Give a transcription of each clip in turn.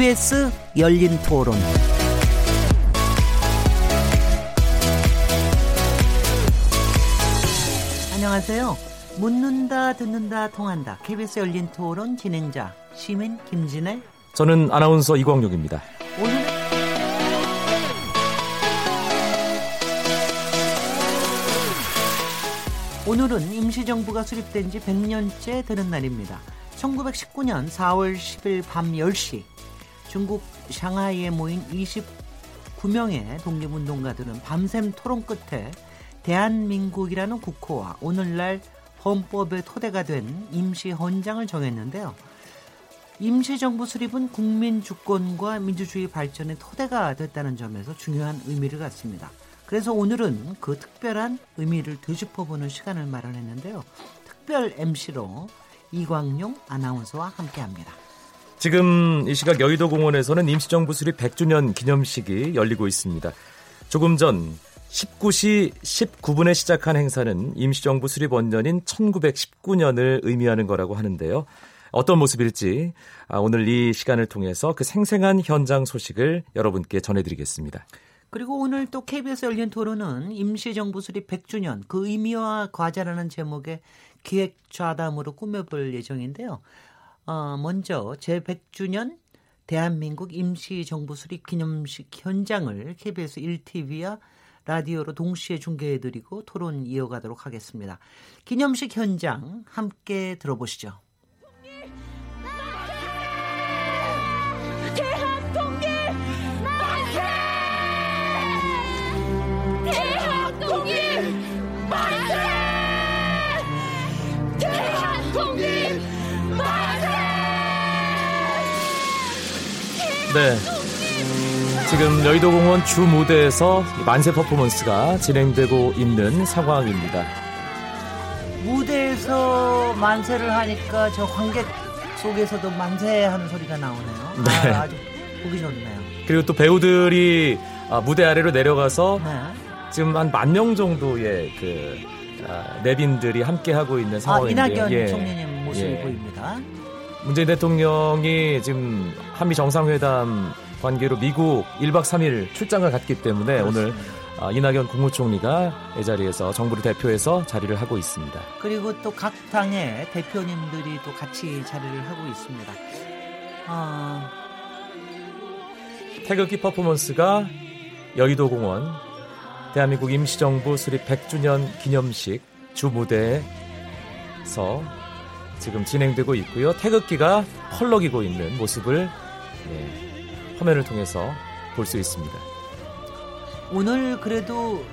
KBS 열린 토론. 안녕하세요. 묻는다, 듣는다, 통한다. KBS 열린 토론 진행자 시민 김진애. 저는 아나운서 이광용입니다. 오늘 오늘은 임시정부가 수립된 지 100년째 되는 날입니다. 1919년 4월 10일 밤 10시 중국 샹하이에 모인 29명의 독립운동가들은 밤샘 토론 끝에 대한민국이라는 국호와 오늘날 헌법의 토대가 된 임시 헌장을 정했는데요. 임시정부 수립은 국민 주권과 민주주의 발전의 토대가 됐다는 점에서 중요한 의미를 갖습니다. 그래서 오늘은 그 특별한 의미를 되짚어보는 시간을 마련했는데요. 특별 MC로 이광용 아나운서와 함께합니다. 지금 이 시각 여의도 공원에서는 임시정부 수립 100주년 기념식이 열리고 있습니다. 조금 전 19시 19분에 시작한 행사는 임시정부 수립 원년인 1919년을 의미하는 거라고 하는데요. 어떤 모습일지 아, 오늘 이 시간을 통해서 그 생생한 현장 소식을 여러분께 전해드리겠습니다. 그리고 오늘 또 KBS 열린 토론은 임시정부 수립 100주년 그 의미와 과제라는 제목의 기획 좌담으로 꾸며볼 예정인데요. 어, 먼저 제 100주년 대한민국 임시정부 수립 기념식 현장을 KBS 1TV와 라디오로 동시에 중계해드리고 토론 이어가도록 하겠습니다. 기념식 현장 함께 들어보시죠. 네. 지금 여의도공원 주 무대에서 만세 퍼포먼스가 진행되고 있는 상황입니다. 무대에서 만세를 하니까 저 관객 속에서도 만세하는 소리가 나오네요. 네. 아, 주 보기 좋네요. 그리고 또 배우들이 아, 무대 아래로 내려가서 네. 지금 한 만 명 정도의 그 아, 내빈들이 함께 하고 있는 아, 상황인데요. 이낙연 예. 총리님 모습이 예. 보입니다. 문재인 대통령이 지금 한미 정상회담 관계로 미국 1박 3일 출장을 갔기 때문에 오늘 아, 이낙연 국무총리가 이 자리에서 정부를 대표해서 자리를 하고 있습니다. 그리고 또 각 당의 대표님들이 또 같이 자리를 하고 있습니다. 어, 태극기 퍼포먼스가 여의도 공원 대한민국 임시정부 수립 100주년 기념식 주 무대에서 지금 진행되고 있고요. 태극기가 펄럭이고 있는 모습을 예, 화면을 통해서 볼 수 있습니다. 오늘 그래도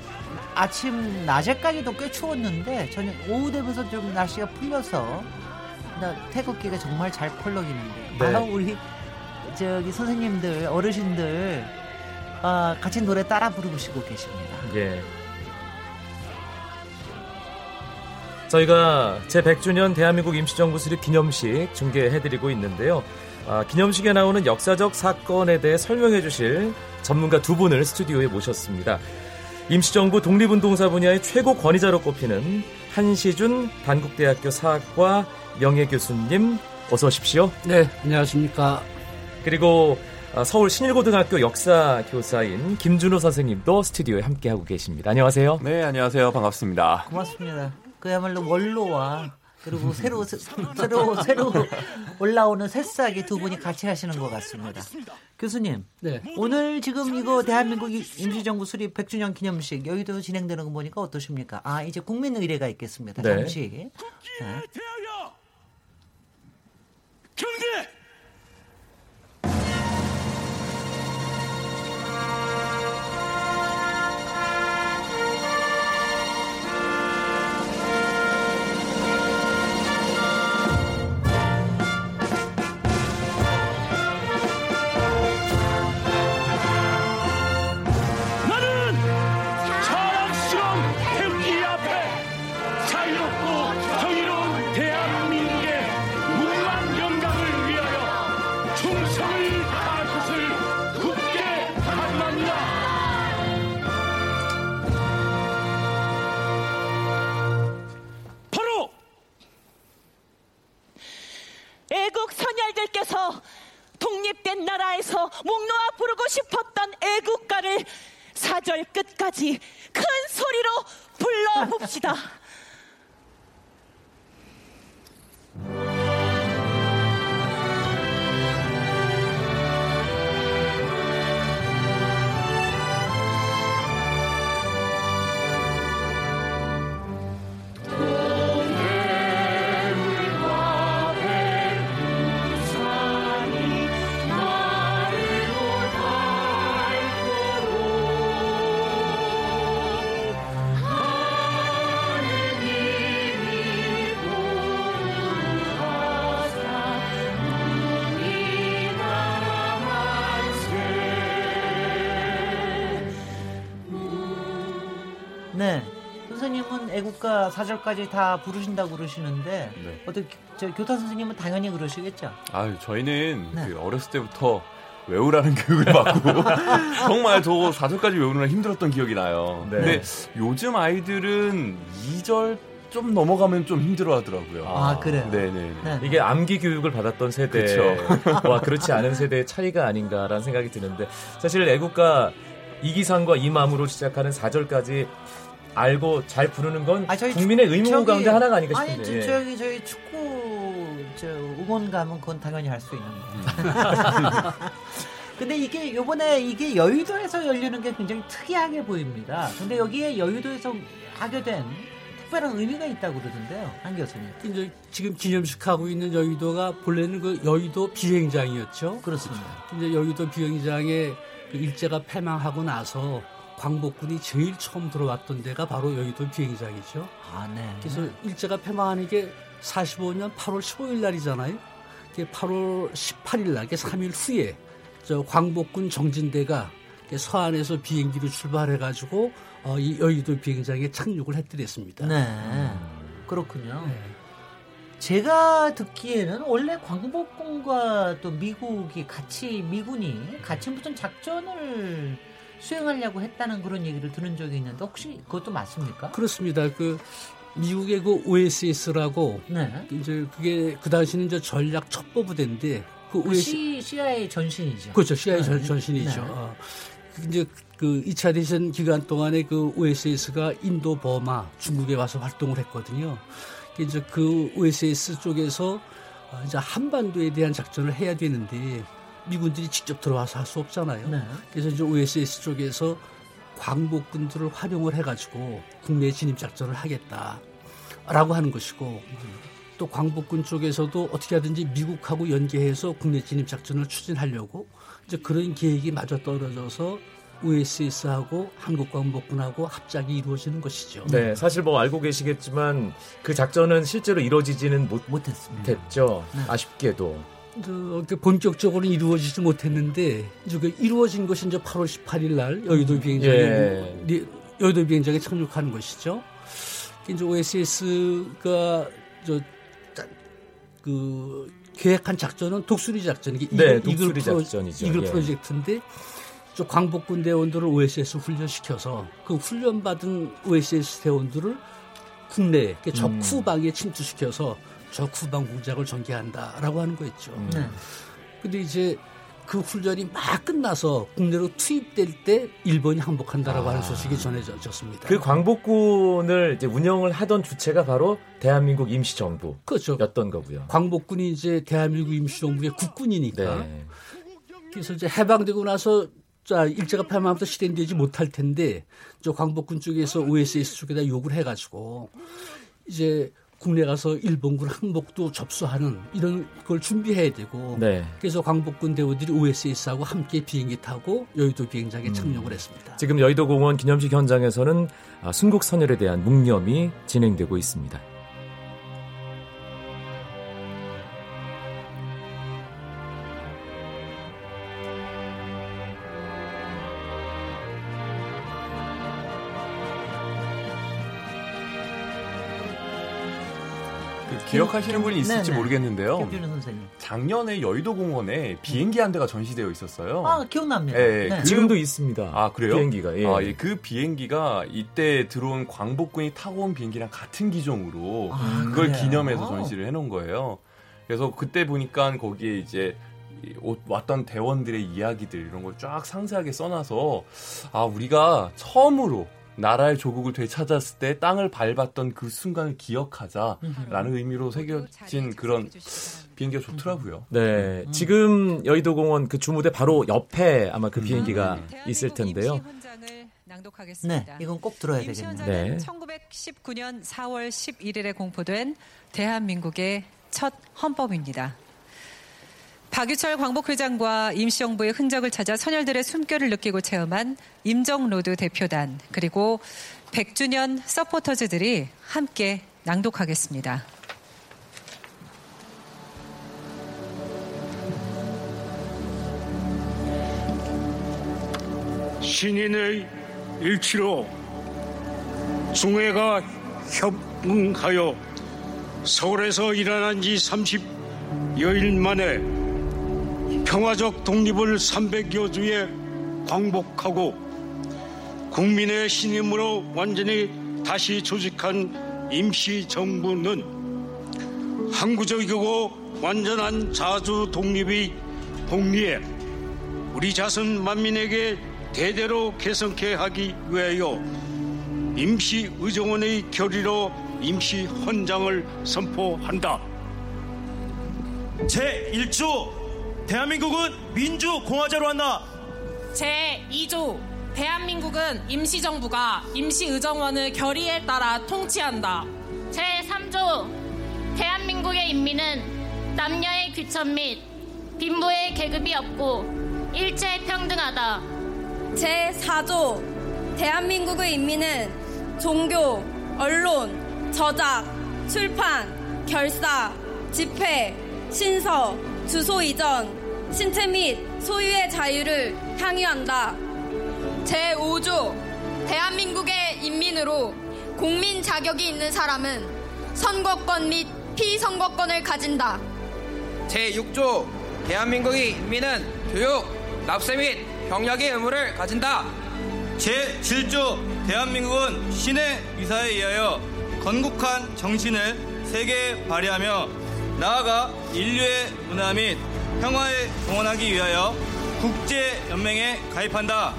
아침 낮에까지도 꽤 추웠는데 저는 오후 되면서 좀 날씨가 풀려서 나 태극기가 정말 잘 펄럭이는데 네. 아 우리 저기 선생님들 어르신들 아, 같이 노래 따라 부르시고 계십니다. 예. 저희가 제 100주년 대한민국 임시정부 수립 기념식 중계해드리고 있는데요. 아, 기념식에 나오는 역사적 사건에 대해 설명해 주실 전문가 두 분을 스튜디오에 모셨습니다. 임시정부 독립운동사 분야의 최고 권위자로 꼽히는 한시준 단국대학교 사학과 명예교수님 어서 오십시오. 네, 안녕하십니까. 그리고 아, 서울 신일고등학교 역사 교사인 김준호 선생님도 스튜디오에 함께하고 계십니다. 안녕하세요. 네, 안녕하세요. 반갑습니다. 고맙습니다. 그야말로 원로와 그리고 새로 새- 새로 새로 올라오는 새싹이 두 분이 같이 하시는 것 같습니다. 교수님, 네. 오늘 지금 이거 대한민국 임시정부 수립 100주년 기념식 여의도에서 진행되는 거 보니까 어떠십니까? 아 이제 국민 의례가 있겠습니다. 네. 잠시. 네. 경계 선생님은 애국가 사절까지 다 부르신다고 그러시는데 네. 어떻게 저 교타 선생님은 당연히 그러시겠죠? 아유, 저희는 네. 그 어렸을 때부터 외우라는 교육을 받고 정말 저 4절까지 외우느라 힘들었던 기억이 나요. 네. 근데 요즘 아이들은 2절 좀 넘어가면 좀 힘들어 하더라고요. 아, 그래요? 네네. 네. 이게 암기 교육을 받았던 세대와 그렇지 않은 세대의 차이가 아닌가라는 생각이 드는데 사실 애국가 이기상과 이맘으로 시작하는 4절까지 알고 잘 부르는 건 아, 저희 국민의 축- 의무 저기- 가운데 하나가 아닌가 아니, 싶은데. 저, 예. 저기 저희 축구 저 응원 가면 그건 당연히 할 수 있는 거예요. 근데 이게 요번에 이게 여의도에서 열리는 게 굉장히 특이하게 보입니다. 근데 여기에 여의도에서 하게 된 특별한 의미가 있다고 그러던데요. 한 교수님. 이제 지금 기념식하고 있는 여의도가 본래는 그 여의도 비행장이었죠. 그렇습니다. 근데 여의도 비행장에 그 일제가 패망하고 나서 광복군이 제일 처음 들어왔던 데가 바로 여의도 비행장이죠. 아, 네. 그래서 일제가 패망하는 게 45년 8월 15일 날이잖아요. 그게 8월 18일 날, 그 3일 후에 저 광복군 정진대가 그 서안에서 비행기로 출발해가지고 어, 이 여의도 비행장에 착륙을 했더랬습니다. 네. 그렇군요. 네. 제가 듣기에는 원래 광복군과 또 미국이 같이 미군이 같이 무슨 작전을 수행하려고 했다는 그런 얘기를 들은 적이 있는데 혹시 그것도 맞습니까? 그렇습니다. 그 미국의 그 OSS라고 네. 이제 그게 그 당시는 이제 전략 첩보 부대인데 그 그 OS CIA 전신이죠. 그렇죠. CIA 전, 네. 전신이죠. 네. 어. 그 이제 그 2차 대전 기간 동안에 그 OSS가 인도, 버마, 중국에 와서 활동을 했거든요. 그 이제 그 OSS 쪽에서 어, 이제 한반도에 대한 작전을 해야 되는데 미군들이 직접 들어와서 할 수 없잖아요. 네. 그래서 이제 OSS 쪽에서 광복군들을 활용을 해가지고 국내 진입 작전을 하겠다라고 하는 것이고 또 광복군 쪽에서도 어떻게 하든지 미국하고 연계해서 국내 진입 작전을 추진하려고 이제 그런 계획이 마저 떨어져서 OSS하고 한국광복군하고 합작이 이루어지는 것이죠. 네, 사실 뭐 알고 계시겠지만 그 작전은 실제로 이루어지지는 못했습니다. 못했죠. 네. 아쉽게도. 그, 그 본격적으로는 이루어지지 못했는데 이제 그 이루어진 것이 이제 8월 18일 날 여의도 비행장에 예. 리- 여의도 비행장에 착륙하는 것이죠. 이제 OSS가 저 그 계획한 작전은 독수리 작전 이게 네, 이글- 독수리 프로- 작전이죠. 이글 예. 프로젝트인데 저 광복군 대원들을 OSS 훈련시켜서 그 훈련받은 OSS 대원들을 국내에 그적 음. 후방에 침투시켜서 적 후방 공작을 전개한다라고 하는 거였죠. 음. 네. 근데 이제 그 훈련이 막 끝나서 국내로 투입될 때 일본이 항복한다라고 하는 소식이 전해졌습니다. 그 광복군을 이제 운영을 하던 주체가 바로 대한민국 임시정부였던 그렇죠. 거고요. 광복군이 이제 대한민국 임시정부의 국군이니까 네. 그래서 이제 해방되고 나서 자 일제가 패망하면서 실행되지 못할 텐데 저 광복군 쪽에서 OSS 쪽에다 욕을 해가지고 이제 국내 가서 일본군 항복도 접수하는 이런 걸 준비해야 되고 네. 그래서 광복군 대원들이 OSS하고 함께 비행기 타고 여의도 비행장에 착륙을 했습니다. 지금 여의도 공원 기념식 현장에서는 아, 순국 선열에 대한 묵념이 진행되고 있습니다. 기억하시는 분이 있을지 네네. 모르겠는데요. 김준호 선생님. 작년에 여의도 공원에 비행기 한 대가 전시되어 있었어요. 아 기억납니다. 예, 네. 그- 지금도 있습니다. 아, 그래요? 비행기가. 예. 아, 예, 그 비행기가 이때 들어온 광복군이 타고 온 비행기랑 같은 기종으로 아, 그걸 그래요? 기념해서 전시를 해놓은 거예요. 그래서 그때 보니까 거기에 이제 왔던 대원들의 이야기들 이런 걸 쫙 상세하게 써놔서 아 우리가 처음으로 나라의 조국을 되찾았을 때 땅을 밟았던 그 순간을 기억하자라는 의미로 새겨진 그런 비행기가 좋더라고요. 네, 지금 여의도 공원 그 주무대 바로 옆에 아마 그 비행기가 있을 텐데요. 네, 이건 꼭 들어야 되겠네요. 네. 1919년 4월 11일에 공포된 대한민국의 첫 헌법입니다. 박유철 광복회장과 임시정부의 흔적을 찾아 선열들의 숨결을 느끼고 체험한 임정로드 대표단 그리고 100주년 서포터즈들이 함께 낭독하겠습니다. 신인의 일치로 중회가 협응하여 서울에서 일어난 지 30여일 만에 평화적 독립을 300여 주에 광복하고 국민의 신임으로 완전히 다시 조직한 임시정부는 항구적이고 완전한 자주 독립의 복리에 우리 자손 만민에게 대대로 개성케 하기 위하여 임시의정원의 결의로 임시헌장을 선포한다. 제1조 대한민국은 민주공화제로 한다. 제2조 대한민국은 임시정부가 임시의정원의 결의에 따라 통치한다. 제3조 대한민국의 인민은 남녀의 귀천 및 빈부의 계급이 없고 일체 평등하다. 제4조 대한민국의 인민은 종교, 언론, 저작, 출판, 결사, 집회, 신서, 주소 이전, 신체 및 소유의 자유를 향유한다. 제5조 대한민국의 인민으로 국민 자격이 있는 사람은 선거권 및 피선거권을 가진다. 제6조 대한민국의 인민은 교육, 납세 및 병력의 의무를 가진다. 제7조 대한민국은 신의 의사에 의하여 건국한 정신을 세계에 발휘하며 나아가 인류의 문화 및 평화에 동원하기 위하여 국제연맹에 가입한다.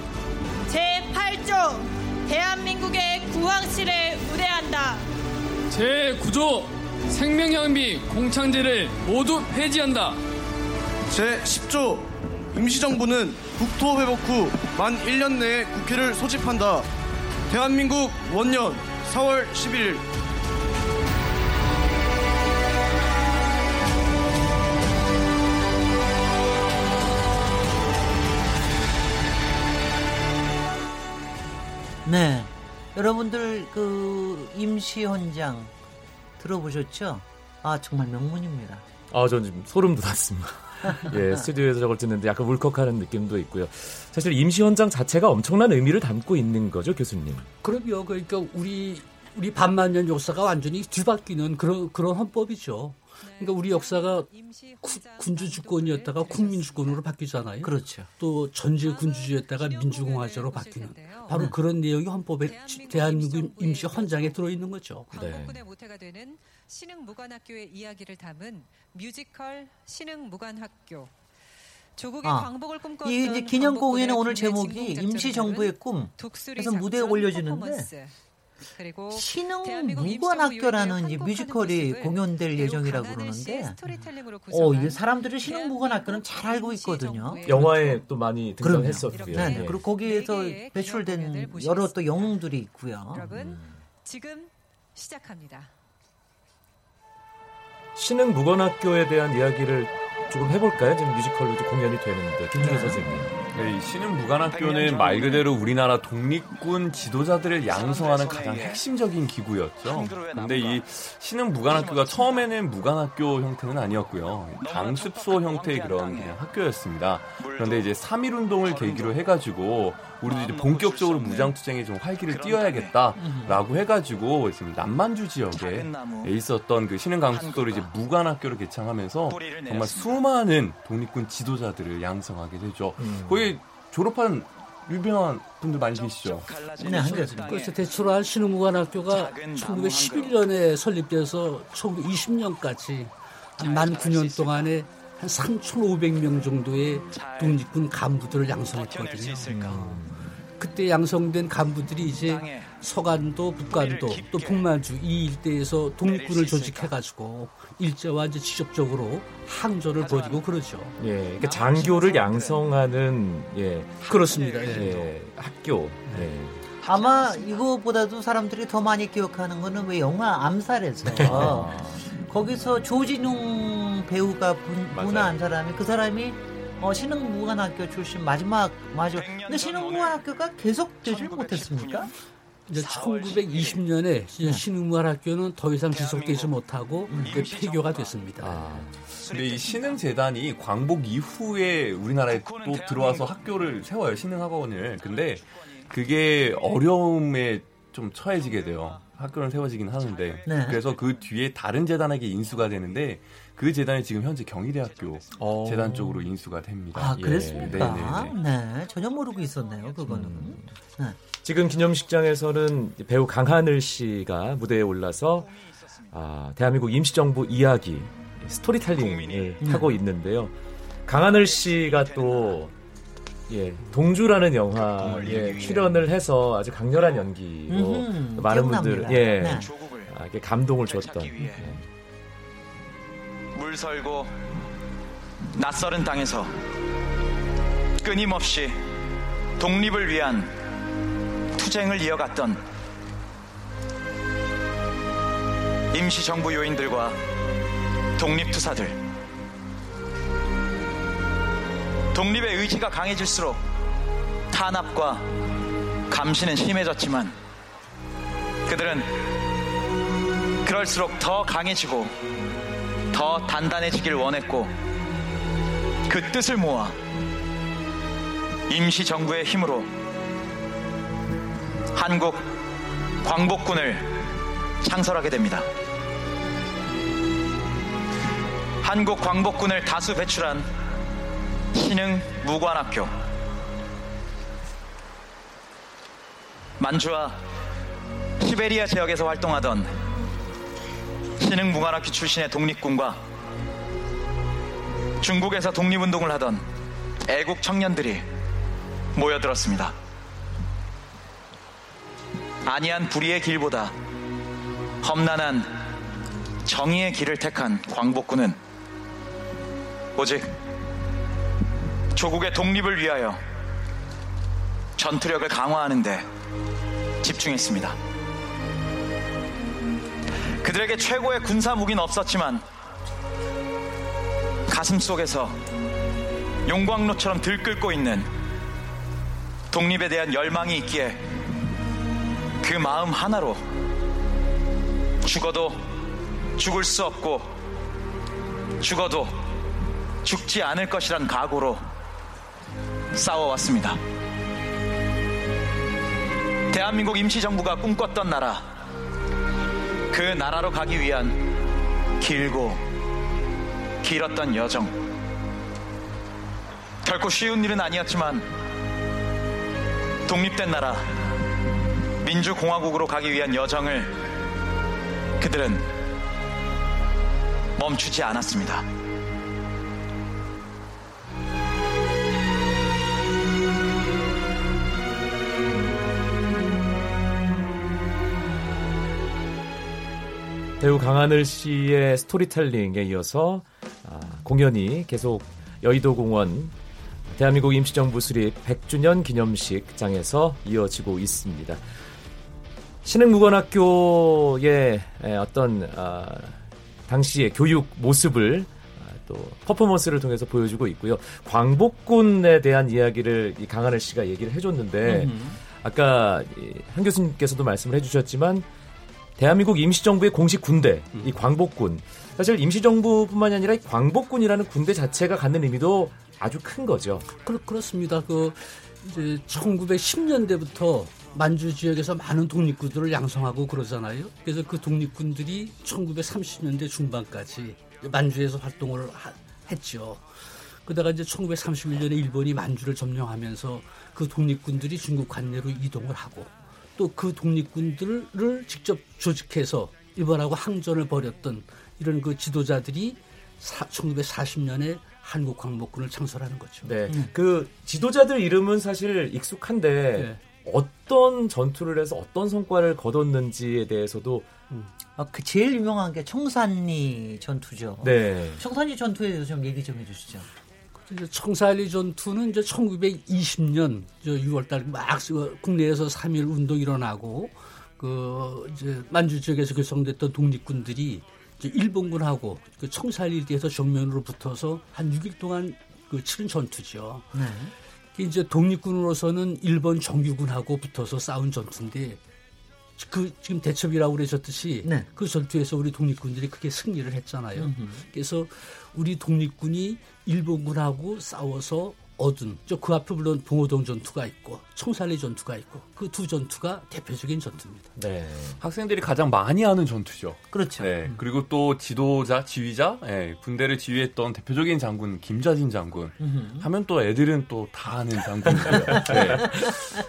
제8조 대한민국의 구황실을 우대한다. 제9조 생명형 및 공창제를 모두 폐지한다. 제10조 임시정부는 국토 회복 후 만 1년 내에 국회를 소집한다. 대한민국 원년 4월 11일 네. 여러분들 그 임시 헌장 들어보셨죠? 아 정말 명문입니다. 아, 전 지금 소름 돋았습니다. 예, 스튜디오에서 저걸 듣는데 약간 울컥하는 느낌도 있고요. 사실 임시 헌장 자체가 엄청난 의미를 담고 있는 거죠, 교수님. 그럼요. 그러니까 우리 우리 반만년 역사가 완전히 뒤바뀌는 그런 그런 헌법이죠. 그러니까 우리 역사가 구, 군주 주권이었다가 국민 주권으로 바뀌잖아요. 그렇죠. 또 전제 군주주의였다가 민주공화제로 바뀌는 바로 네. 그런 내용이 헌법에 대한민국 임시 헌장에 들어 있는 거죠. 광복군의 네. 모태가 되는 신흥 무관학교의 이야기를 담은 뮤지컬 신흥 무관학교. 조국의 아, 광복을 꿈꿨던 이 기념 공연의 오늘 제목이 임시 정부의 꿈. 그래서 무대에 올려주는데 신흥 무관학교라는 뮤지컬이 공연될 예정이라고 그러는데, 어, 이게 사람들이 신흥 무관학교는 잘 알고 있거든요. 영화에 또 많이 등장했었고요. 네, 네. 그리고 거기에서 배출된 여러 또 영웅들이 있고요. 여러분, 음. 지금 시작합니다. 신흥 무관학교에 대한 이야기를 조금 해볼까요? 지금 뮤지컬로 공연이 되는데 김준호 네. 선생님. 네, 신흥 무관학교는 말 그대로 우리나라 독립군 지도자들을 양성하는 가장 핵심적인 기구였죠. 근데 이 신흥 무관학교가 처음에는 무관학교 형태는 아니었고요. 강습소 형태의 그런 그냥 학교였습니다. 그런데 이제 3.1 운동을 계기로 해가지고 우리도 이제 본격적으로 무장투쟁에 좀 활기를 띄워야겠다라고 해가지고 지금 남만주 지역에 있었던 그 신흥강습소를 이제 무관학교로 개창하면서 정말 수많은 독립군 지도자들을 양성하게 되죠. 음. 거기 졸업한 유명한 분들 많이 계시죠. 네, 한계였습니다. 그래서 대출한 신흥무관학교가 1911년에 설립돼서 1920년까지 만 9년 동안에 한 3,500명 정도의 독립군 간부들을 양성했거든요. 그때 양성된 간부들이 이제 서간도, 북간도, 또 북만주 이 일대에서 독립군을 조직해가지고 일제와 이제 직접적으로 항전을 벌이고 그러죠. 예, 그러니까 장교를 양성하는 예 그렇습니다. 예. 예, 학교. 예. 아마 이거보다도 사람들이 더 많이 기억하는 거는 왜 영화 암살에서 거기서 조진웅 배우가 분, 분한 사람이 그 사람이 어, 신흥무관학교 출신 마지막 마지막 근데 신흥무관학교가 계속 되질 못했습니까? 이제 1920년에 신흥무관학교는 더 이상 지속되지 못하고 그 폐교가 됐습니다. 근데 이 신흥재단이 광복 이후에 우리나라에 또 들어와서 학교를 세워요 신흥학원을. 근데 그게 어려움에 좀 처해지게 돼요. 학교를 세워지긴 하는데 네. 그래서 그 뒤에 다른 재단에게 인수가 되는데 그 재단이 지금 현재 경희대학교 어. 재단 쪽으로 인수가 됩니다. 아 예. 그랬습니까? 네네네. 네, 전혀 모르고 있었네요. 그거는. 네. 지금 기념식장에서는 배우 강하늘 씨가 무대에 올라서 아, 대한민국 임시정부 이야기 스토리텔링을 하고 있는데요. 강하늘 씨가 또 예, 동주라는 영화에 출연을 해서 아주 강렬한 연기로 음흠, 많은. 분들 예, 네. 아, 감동을 줬던 예. 물 설고 낯설은 땅에서 끊임없이 독립을 위한 투쟁을 이어갔던 임시정부 요인들과 독립투사들 독립의 의지가 강해질수록 탄압과 감시는 심해졌지만 그들은 그럴수록 더 강해지고 더 단단해지길 원했고 그 뜻을 모아 임시정부의 힘으로 한국 광복군을 창설하게 됩니다. 한국 광복군을 다수 배출한 신흥 무관학교 만주와 시베리아 지역에서 활동하던 신흥 무관학교 출신의 독립군과 중국에서 독립운동을 하던 애국 청년들이 모여들었습니다. 안이한 불의의 길보다 험난한 정의의 길을 택한 광복군은 오직 조국의 독립을 위하여 전투력을 강화하는데 집중했습니다. 그들에게 최고의 군사 무기는 없었지만 가슴 속에서 용광로처럼 들끓고 있는 독립에 대한 열망이 있기에 그 마음 하나로 죽어도 죽을 수 없고 죽어도 죽지 않을 것이란 각오로 싸워왔습니다. 대한민국 임시정부가 꿈꿨던 나라, 그 나라로 가기 위한 길고 길었던 여정. 결코 쉬운 일은 아니었지만 독립된 나라, 민주공화국으로 가기 위한 여정을 그들은 멈추지 않았습니다. 배우 강하늘 씨의 스토리텔링에 이어서 아, 공연이 계속 여의도공원 대한민국 임시정부 수립 100주년 기념식장에서 이어지고 있습니다. 신흥무관학교의 에, 어떤 아, 당시의 교육 모습을 아, 또 퍼포먼스를 통해서 보여주고 있고요. 광복군에 대한 이야기를 이 강하늘 씨가 얘기를 해줬는데. 아까 이한 교수님께서도 말씀을 해주셨지만 대한민국 임시정부의 공식 군대, 이 광복군. 사실 임시정부뿐만이 아니라 이 광복군이라는 군대 자체가 갖는 의미도 아주 큰 거죠. 그렇, 그렇습니다. 그 이제 1910년대부터 만주 지역에서 많은 독립군들을 양성하고 그러잖아요. 그래서 그 독립군들이 1930년대 중반까지 만주에서 활동을 하- 했죠. 그러다가 이제 1931년에 일본이 만주를 점령하면서 그 독립군들이 중국 관내로 이동을 하고 또 그 독립군들을 직접 조직해서 일본하고 항전을 벌였던 이런 그 지도자들이 1940년에 한국 광복군을 창설하는 거죠. 네. 그 지도자들 이름은 사실 익숙한데 어떤 전투를 해서 어떤 성과를 거뒀는지에 대해서도 아, 그 제일 유명한 게 청산리 전투죠. 네. 청산리 전투에 대해서 좀 얘기 좀 해주시죠. 청산리 전투는 이제 1920년 6월달 막 국내에서 3.1 운동 일어나고 그 이제 만주 지역에서 결성됐던 독립군들이 일본군하고 그 청산리에서 정면으로 붙어서 한 6일 동안 그 치른 전투죠. 네. 이제 독립군으로서는 일본 정규군하고 붙어서 싸운 전투인데 그 지금 대첩이라고 그러셨듯이 네. 그 전투에서 우리 독립군들이 크게 승리를 했잖아요. 음흠. 그래서 우리 독립군이 일본군하고 싸워서 얻은 저그 앞에 물론 봉오동 전투가 있고 청산리 전투가 있고 그 두 전투가 대표적인 전투입니다. 네. 학생들이 가장 많이 하는 전투죠. 그렇죠. 네. 그리고 또 지도자, 지휘자, 예, 군대를 지휘했던 대표적인 장군 김좌진 장군 음흠. 하면 또 애들은 또 다 아는 장군이고요. 네.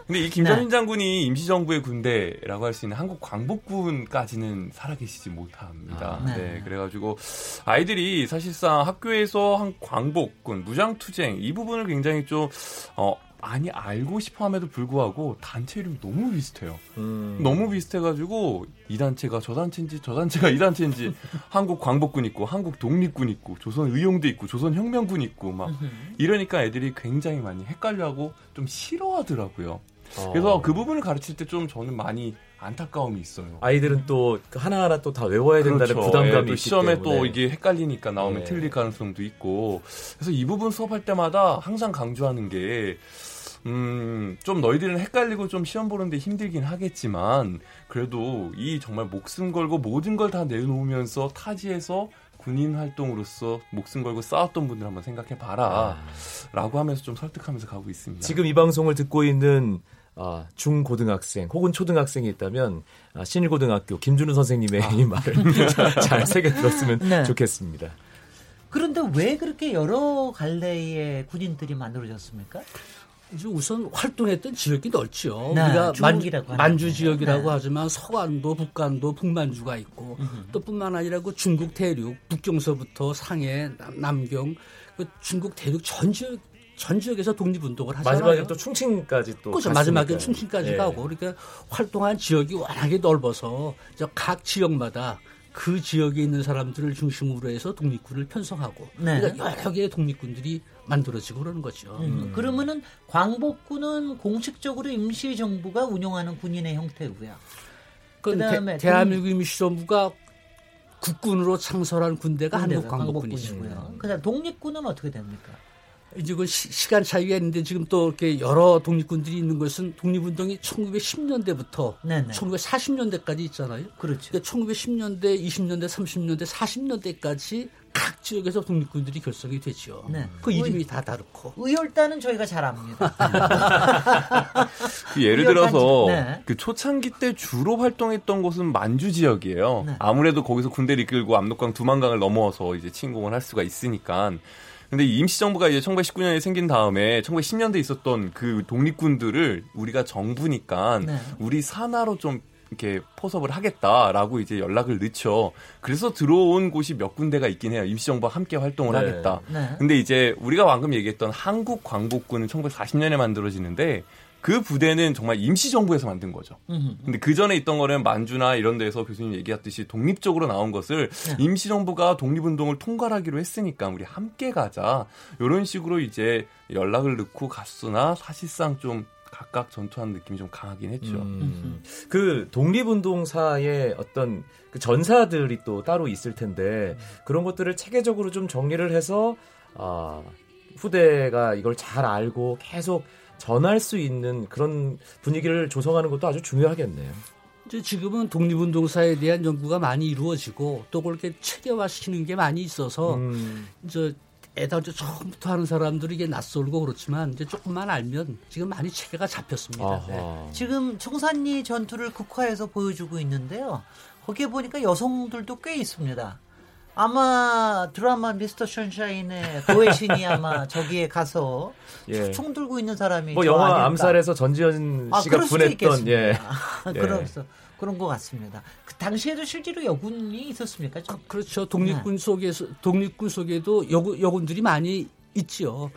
근데 이 김좌진 장군이 임시정부의 군대라고 할 수 있는 한국 광복군까지는 살아계시지 못합니다. 아, 네. 네. 그래가지고 아이들이 사실상 학교에서 한 광복군, 무장투쟁 이 부분을 굉장히 좀 어, 많이 알고 싶어함에도 불구하고 단체 이름이 너무 비슷해요. 음. 너무 비슷해가지고 이 단체가 저 단체인지 저 단체가 이 단체인지 한국 광복군 있고 한국 독립군 있고 조선 의용도 있고 조선 혁명군 있고 막 이러니까 애들이 굉장히 많이 헷갈려하고 좀 싫어하더라고요. 어. 그래서 그 부분을 가르칠 때 좀 저는 많이 안타까움이 있어요. 아이들은 또 하나하나 또 다 외워야 된다는 그렇죠. 부담감이 예, 또 있기 시험에 때문에. 또 이게 헷갈리니까 나오면 네. 틀릴 가능성도 있고 그래서 이 부분 수업할 때마다 항상 강조하는 게 음, 좀 너희들은 헷갈리고 좀 시험 보는데 힘들긴 하겠지만 그래도 이 정말 목숨 걸고 모든 걸 다 내놓으면서 타지에서 군인 활동으로서 목숨 걸고 싸웠던 분들 한번 생각해 봐라. 라고 하면서 좀 설득하면서 가고 있습니다. 지금 이 방송을 듣고 있는 아, 중고등학생 혹은 초등학생이 있다면 아, 신일고등학교 김준우 선생님의 이 말을 잘 새겨 들었으면 네. 좋겠습니다. 그런데 왜 그렇게 여러 갈래의 군인들이 만들어졌습니까? 이제 우선 활동했던 지역이 넓죠. 네, 우리가 만, 중국이라고 만주 거. 지역이라고 네. 하지만 서간도, 북간도, 북만주가 있고 또 뿐만 아니라 그 중국 대륙, 북경서부터 상해, 남- 남경, 그 중국 대륙 전 지역 전 지역에서 독립운동을 하잖아요. 마지막에 또 충칭까지 또 그렇죠. 마지막에 충칭까지 예. 가고 그러니까 활동한 지역이 워낙에 넓어서 저각 지역마다 그 지역에 있는 사람들을 중심으로 해서 독립군을 편성하고 네. 그러니까 여러 개의 독립군들이 만들어지고 그러는 거죠. 음, 그러면은 광복군은 공식적으로 임시 정부가 운영하는 군인의 형태고요. 그 그다음에 대, 한민국 임시 정부가 국군으로 창설한 군대가 한국. 광복군이고요. 그다음 독립군은 어떻게 됩니까? 이제 그 시, 간 차이가 있는데 지금 또 이렇게 여러 독립군들이 있는 것은 독립운동이 1910년대부터 네네. 1940년대까지 있잖아요. 그렇죠. 그러니까 1910년대, 20년대, 30년대, 40년대까지 각 지역에서 독립군들이 결성이 되죠. 네. 그 이름이 다 다르고. 의열단은 저희가 잘 압니다. 그 예를 들어서 지- 네. 그 초창기 때 주로 활동했던 곳은 만주 지역이에요. 네. 아무래도 거기서 군대를 이끌고 압록강 두만강을 넘어서 이제 침공을 할 수가 있으니까. 근데 이 임시정부가 이제 1919년에 생긴 다음에 1910년대 있었던 그 독립군들을 우리가 정부니까 네. 우리 산하로 좀 이렇게 포섭을 하겠다라고 이제 연락을 늦죠. 그래서 들어온 곳이 몇 군데가 있긴 해요. 임시정부와 함께 활동을 네. 하겠다. 네. 근데 이제 우리가 방금 얘기했던 한국 광복군은 1940년에 만들어지는데 그 부대는 정말 임시정부에서 만든 거죠. 음흠. 근데 그 전에 있던 거는 만주나 이런 데서 교수님 얘기했듯이 독립적으로 나온 것을 네. 임시정부가 독립운동을 통괄하기로 했으니까 우리 함께 가자. 이런 식으로 이제 연락을 넣고 갔으나 사실상 좀 각각 전투하는 느낌이 좀 강하긴 했죠. 음. 그 독립운동사의 어떤 그 전사들이 또 따로 있을 텐데 그런 것들을 체계적으로 좀 정리를 해서 아, 후대가 이걸 잘 알고 계속 전할 수 있는 그런 분위기를 조성하는 것도 아주 중요하겠네요. 이제 지금은 독립운동사에 대한 연구가 많이 이루어지고 또 그렇게 체계화시키는 게 많이 있어서 음. 이제 이제 처음부터 하는 사람들이 이게 낯설고 그렇지만 이제 조금만 알면 지금 많이 체계가 잡혔습니다. 네. 지금 청산리 전투를 극화해서 보여주고 있는데요. 거기에 보니까 여성들도 꽤 있습니다. 아마 드라마 미스터 션샤인의 고혜신이 아마 저기에 가서 예. 총 들고 있는 사람이 뭐저 영화 아닐까. 암살에서 전지현 아, 씨가 그럴 수도 보냈던 있겠습니다. 예. 아, 예. 그래서 그런 것 같습니다. 그 당시에도 실제로 여군이 있었습니까? 좀? 그, 렇죠 독립군 네. 속에서 독립군 속에도 여군 여군들이 많이 있지요.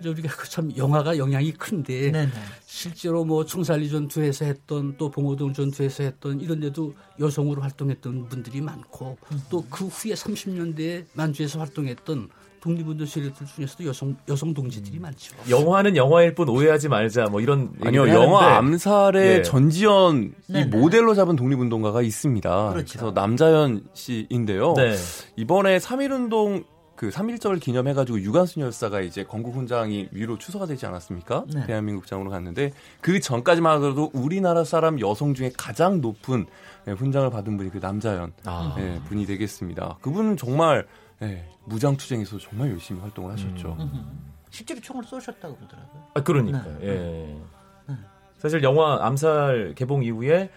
이제 우리가 그참 영화가 영향이 큰데 네네. 실제로 뭐 총살리 전투에서 했던 또 봉오동 전투에서 했던 이런 데도 여성으로 활동했던 분들이 많고 음. 또그 후에 30년대에 만주에서 활동했던 독립운동 세력들 중에서도 여성 여성 동지들이 많죠. 영화는 영화일 뿐 오해하지 말자 뭐 이런 아니요, 영화 암살의 예. 전지현 이 네네. 모델로 잡은 독립운동가가 있습니다. 그렇죠. 그래서 남자현 씨인데요. 네. 이번에 3.1 운동 그 3.1절 기념해가지고 유관순 열사가 이제 건국 훈장이 위로 추서가 되지 않았습니까? 네. 대한민국장으로 갔는데 그 전까지만 하더라도 우리나라 사람 여성 중에 가장 높은 예, 훈장을 받은 분이 그 남자현 아. 예, 분이 되겠습니다. 그분은 정말 예, 무장투쟁에서 정말 열심히 활동을 하셨죠. 음. 실제로 총을 쏘셨다고 그러더라고요. 아 그러니까요. 네. 예. 사실 영화 암살 개봉 이후에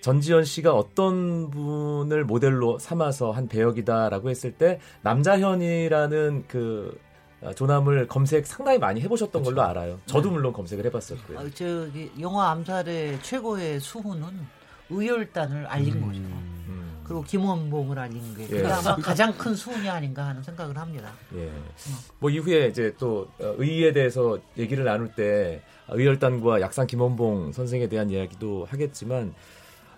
전지현 씨가 어떤 분을 모델로 삼아서 한 배역이다라고 했을 때 남자현이라는 그 아, 조남을 검색 상당히 많이 해보셨던 걸로 알아요. 저도 물론 검색을 해봤었고요. 어, 저기 영화 암살의 최고의 수훈은 의열단을 알린 거죠. 그리고 김원봉을 알린 게 예. 아마 가장 큰 수훈이 아닌가 하는 생각을 합니다. 예. 뭐 이후에 이제 또 어, 의의에 대해서 얘기를 나눌 때 의열단과 약산 김원봉 선생에 대한 이야기도 하겠지만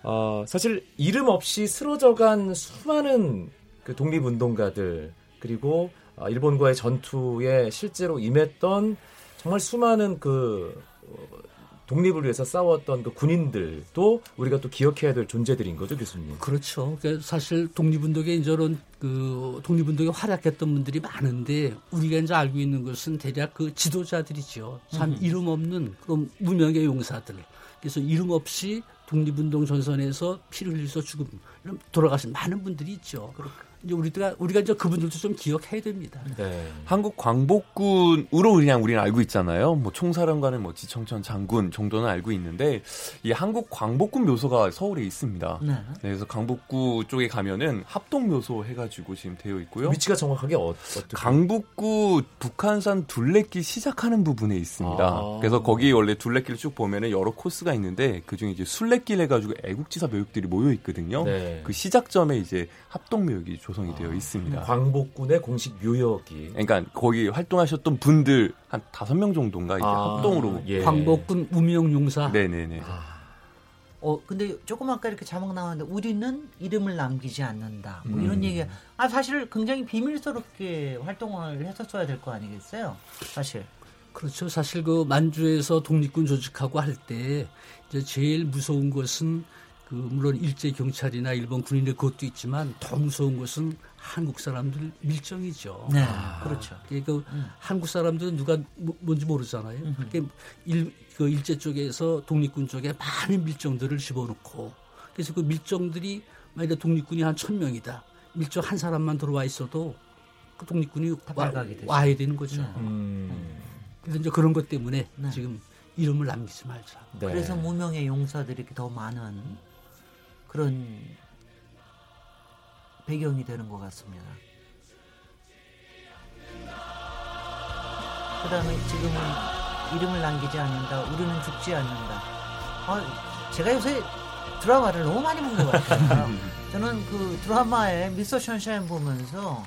어, 사실 이름 없이 쓰러져간 수많은 그 독립운동가들 그리고 어, 일본과의 전투에 실제로 임했던 정말 수많은 그 어, 독립을 위해서 싸웠던 그 군인들도 우리가 또 기억해야 될 존재들인 거죠, 교수님. 그렇죠. 그러니까 사실 독립운동에 이제는 그 독립운동에 활약했던 분들이 많은데 우리가 이제 알고 있는 것은 대략 그 지도자들이죠. 참 음. 이름 없는 그런 무명의 용사들. 그래서 이름 없이 독립운동 전선에서 피를 흘려서 죽음 돌아가신 많은 분들이 있죠. 이제 우리가 우리가 이제 그분들도 좀 기억해야 됩니다. 네. 한국 광복군으로 그냥 우리는 알고 있잖아요. 뭐 총사령관은 뭐 지청천 장군 정도는 알고 있는데 이 한국 광복군 묘소가 서울에 있습니다. 네. 그래서 강북구 쪽에 가면은 합동 묘소 해가지고 지금 되어 있고요. 위치가 정확하게 어, 어떻게? 강북구 북한산 둘레길 시작하는 부분에 있습니다. 아. 그래서 거기 원래 둘레길 쭉 보면은 여러 코스가 있는데 그 중에 이제 순례길 해가지고 애국지사 묘역들이 모여 있거든요. 네. 그 시작점에 이제 합동 묘역이 조 성이 되어 있습니다. 광복군의 공식 묘역이. 그러니까 거기 활동하셨던 분들 한 다섯 명 정도인가 이제 아, 합동으로. 예. 광복군 무명 용사. 네네네. 어 근데 조금 아까 이렇게 자막 나왔는데 우리는 이름을 남기지 않는다. 뭐 이런 음. 얘기가 아 사실 굉장히 비밀스럽게 활동을 했었어야 될 거 아니겠어요? 사실. 그렇죠. 사실 그 만주에서 독립군 조직하고 할 때 이제 제일 무서운 것은 그 물론 일제 경찰이나 일본 군인의 그것도 있지만 더 무서운 것은 한국 사람들 밀정이죠. 네, 그렇죠. 그 한국 사람들은 누가 뭐- 뭔지 모르잖아요. 그러니까 일, 그 일제 쪽에서 독립군 쪽에 많은 밀정들을 집어넣고 그래서 그 밀정들이 만약에 독립군이 한 천 명이다. 밀정 한 사람만 들어와 있어도 그 독립군이 와. 와야 되는 거죠. 네. 음. 그래서 이제 그런 것 때문에 지금 이름을 남기지 말자. 네. 그래서 무명의 용사들이 이렇게 더 많은 그런 배경이 되는 것 같습니다. 그 다음에 지금은 이름을 남기지 않는다. 우리는 죽지 않는다. 아, 제가 요새 드라마를 너무 많이 본 것 같아요. 저는 그 드라마에 미스터 션샤인 보면서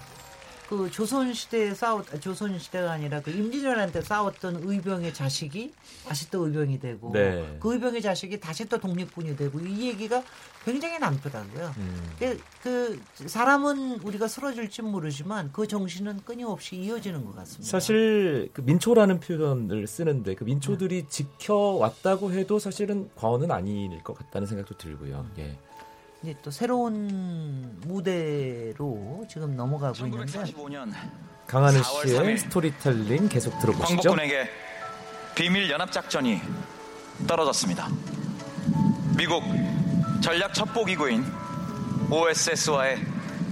그 조선 시대에 싸웠 아, 조선 시대가 아니라 그 임진왜란때 싸웠던 의병의 자식이 다시 또 의병이 되고 네. 그 의병의 자식이 다시 또 독립군이 되고 이 얘기가 굉장히 남더라고요. 그, 그 사람은 우리가 쓰러질지 모르지만 그 정신은 끊임없이 이어지는 것 같습니다. 사실 그 민초라는 표현을 쓰는데 그 민초들이 지켜왔다고 해도 사실은 과언은 아닐 것 같다는 생각도 들고요. 예. 이제 또 새로운 무대로 지금 넘어가고 있는데 1945년 강하늘 4월 씨의 3일 스토리텔링 계속 들어보시죠. 광복군에게 비밀 연합 작전이 떨어졌습니다. 미국 전략 첩보 기구인 OSS와의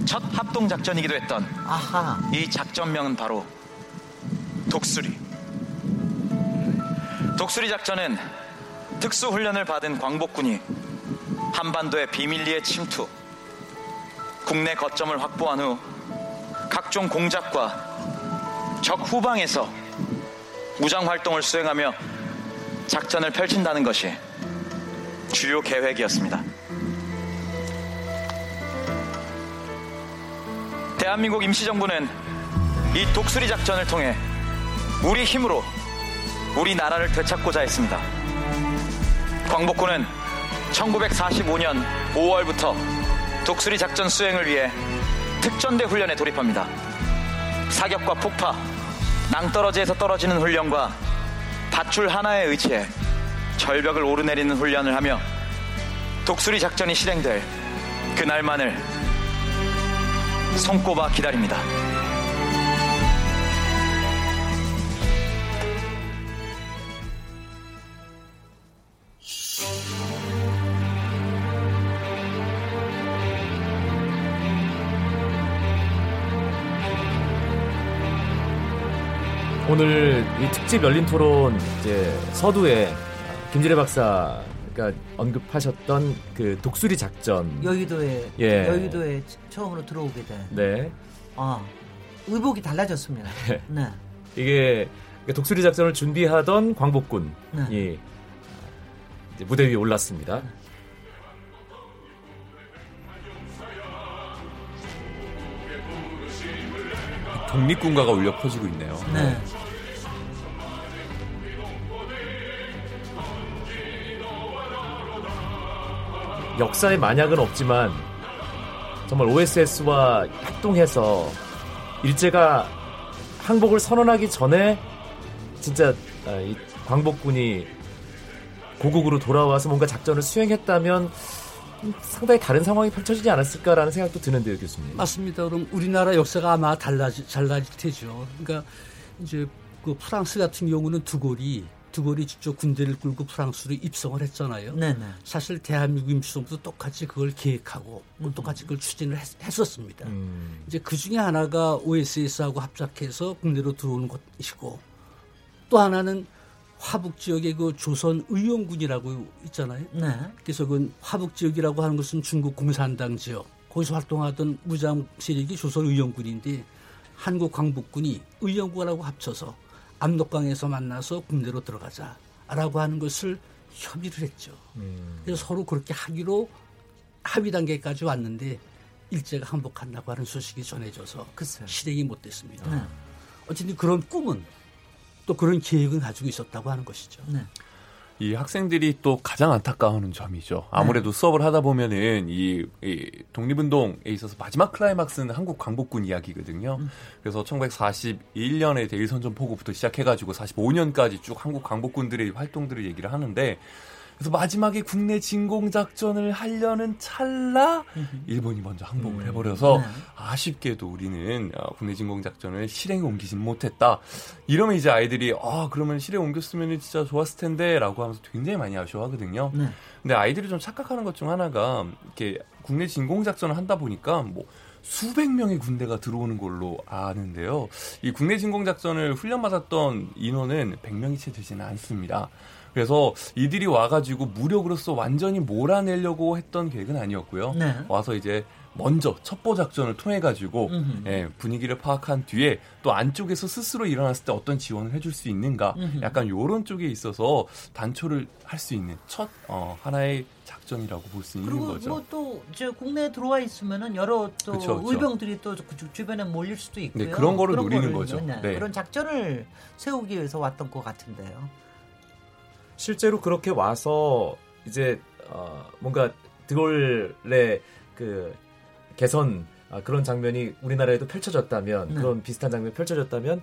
첫 합동 작전이기도 했던 아하. 이 작전명은 바로 독수리. 독수리 작전은 특수 훈련을 받은 광복군이 한반도의 비밀리에 침투, 국내 거점을 확보한 후 각종 공작과 적 후방에서 무장 활동을 수행하며 작전을 펼친다는 것이 주요 계획이었습니다. 대한민국 임시정부는 이 독수리 작전을 통해 우리 힘으로 우리 나라를 되찾고자 했습니다. 광복군은 1945년 5월부터 독수리 작전 수행을 위해 특전대 훈련에 돌입합니다. 사격과 폭파, 낭떠러지에서 떨어지는 훈련과 밧줄 하나에 의지해 절벽을 오르내리는 훈련을 하며 독수리 작전이 실행될 그날만을 손꼽아 기다립니다. 오늘 이 특집 열린 토론 이제 서두에 김지래 박사가 언급하셨던 그 독수리 작전 여의도에 예. 여의도에 처음으로 들어오게 된. 네. 아 의복이 달라졌습니다. 네. 이게 독수리 작전을 준비하던 광복군이 네. 무대 위에 올랐습니다. 독립군가가 울려 퍼지고 있네요. 네. 역사의 만약은 없지만 정말 OSS와 협동해서 일제가 항복을 선언하기 전에 진짜 아, 이 광복군이 고국으로 돌아와서 뭔가 작전을 수행했다면 상당히 다른 상황이 펼쳐지지 않았을까라는 생각도 드는데요, 교수님. 맞습니다. 그럼 우리나라 역사가 아마 달라지, 달라질 테죠. 그러니까 이제 그 프랑스 같은 경우는 두골이 두골이 직접 군대를 끌고 프랑스로 입성을 했잖아요. 네네. 사실 대한민국 임시정부도 똑같이 그걸 계획하고 음. 똑같이 그걸 추진을 했, 었습니다 음. 이제 그 중에 하나가 OSS하고 합작해서 국내로 들어오는 것이고 또 하나는 화북 지역의 그 조선 의용군이라고 있잖아요. 네. 그래서 그 화북 지역이라고 하는 것은 중국 공산당 지역 거기서 활동하던 무장 세력이 조선 의용군인데 한국 광복군이 의용군하고 합쳐서 압록강에서 만나서 군대로 들어가자라고 하는 것을 협의를 했죠. 그래서 서로 그렇게 하기로 합의 단계까지 왔는데 일제가 항복한다고 하는 소식이 전해져서 글쎄요. 실행이 못 됐습니다. 네. 어쨌든 그런 꿈은 또 그런 계획은 가지고 있었다고 하는 것이죠. 네. 이 학생들이 또 가장 안타까워하는 점이죠. 아무래도 수업을 하다 보면은 이, 이 독립운동에 있어서 마지막 클라이막스는 한국 광복군 이야기거든요. 그래서 1941년에 대일선전 포고부터 시작해가지고 45년까지 쭉 한국 광복군들의 활동들을 얘기를 하는데 그래서 마지막에 국내 진공 작전을 하려는 찰나 일본이 먼저 항복을 해버려서 네. 아쉽게도 우리는 어, 국내 진공 작전을 실행에 옮기진 못했다. 이러면 이제 아이들이 아 그러면 실행 옮겼으면 진짜 좋았을 텐데라고 하면서 굉장히 많이 아쉬워하거든요. 네. 근데 아이들이 좀 착각하는 것 중 하나가 이렇게 국내 진공 작전을 한다 보니까 뭐 수백 명의 군대가 들어오는 걸로 아는데요. 이 국내 진공 작전을 훈련 받았던 인원은 100명이 채 되지는 않습니다. 그래서 이들이 와가지고 무력으로서 완전히 몰아내려고 했던 계획은 아니었고요. 네. 와서 이제 먼저 첩보 작전을 통해 가지고. 예, 분위기를 파악한 뒤에 또 안쪽에서 스스로 일어났을 때 어떤 지원을 해줄 수 있는가 음흠. 약간 요런 쪽에 있어서 단초를 할 수 있는 첫 어, 하나의 작전이라고 볼 수 있는 그리고 거죠. 뭐또 국내에 들어와 있으면은 여러 또 그쵸, 그쵸. 의병들이 또 그 주변에 몰릴 수도 있고요. 네, 그런 거를 노리는 거를, 거죠. 네, 네. 그런 작전을 세우기 위해서 왔던 것 같은데요. 실제로 그렇게 와서 이제 어, 뭔가 드골의 그 개선 아, 그런 장면이 우리나라에도 펼쳐졌다면 네. 그런 비슷한 장면이 펼쳐졌다면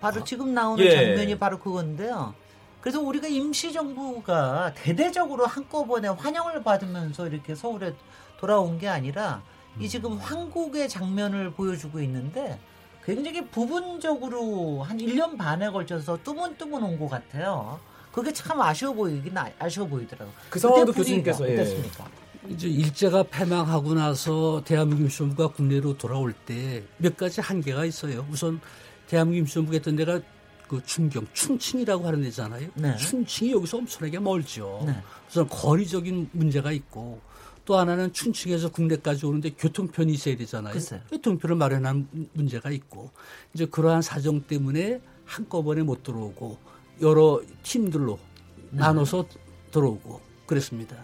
바로 지금 나오는 예. 장면이 바로 그건데요. 그래서 우리가 임시정부가 대대적으로 한꺼번에 환영을 받으면서 이렇게 서울에 돌아온 게 아니라 이 지금 황국의 장면을 보여주고 있는데 굉장히 부분적으로 한 1년 반에 걸쳐서 뜨문뜨문 온 것 같아요. 그게 참 아쉬워 보이긴 아- 아쉬워 보이더라고요. 그 상황도 교수님께서, 예. 어땠습니까? 이제 일제가 패망하고 나서 대한민국 임시정부가 국내로 돌아올 때 몇 가지 한계가 있어요. 우선 대한민국 임시정부가 했던 데가 그 충경, 충칭이라고 하는 데잖아요. 네. 충칭이 여기서 엄청나게 멀죠. 네. 우선 거리적인 문제가 있고 또 하나는 충칭에서 국내까지 오는데 교통편이 있어야 되잖아요. 글쎄요. 교통편을 마련한 문제가 있고 이제 그러한 사정 때문에 한꺼번에 못 들어오고 여러 팀들로 네. 나눠서 들어오고 그랬습니다.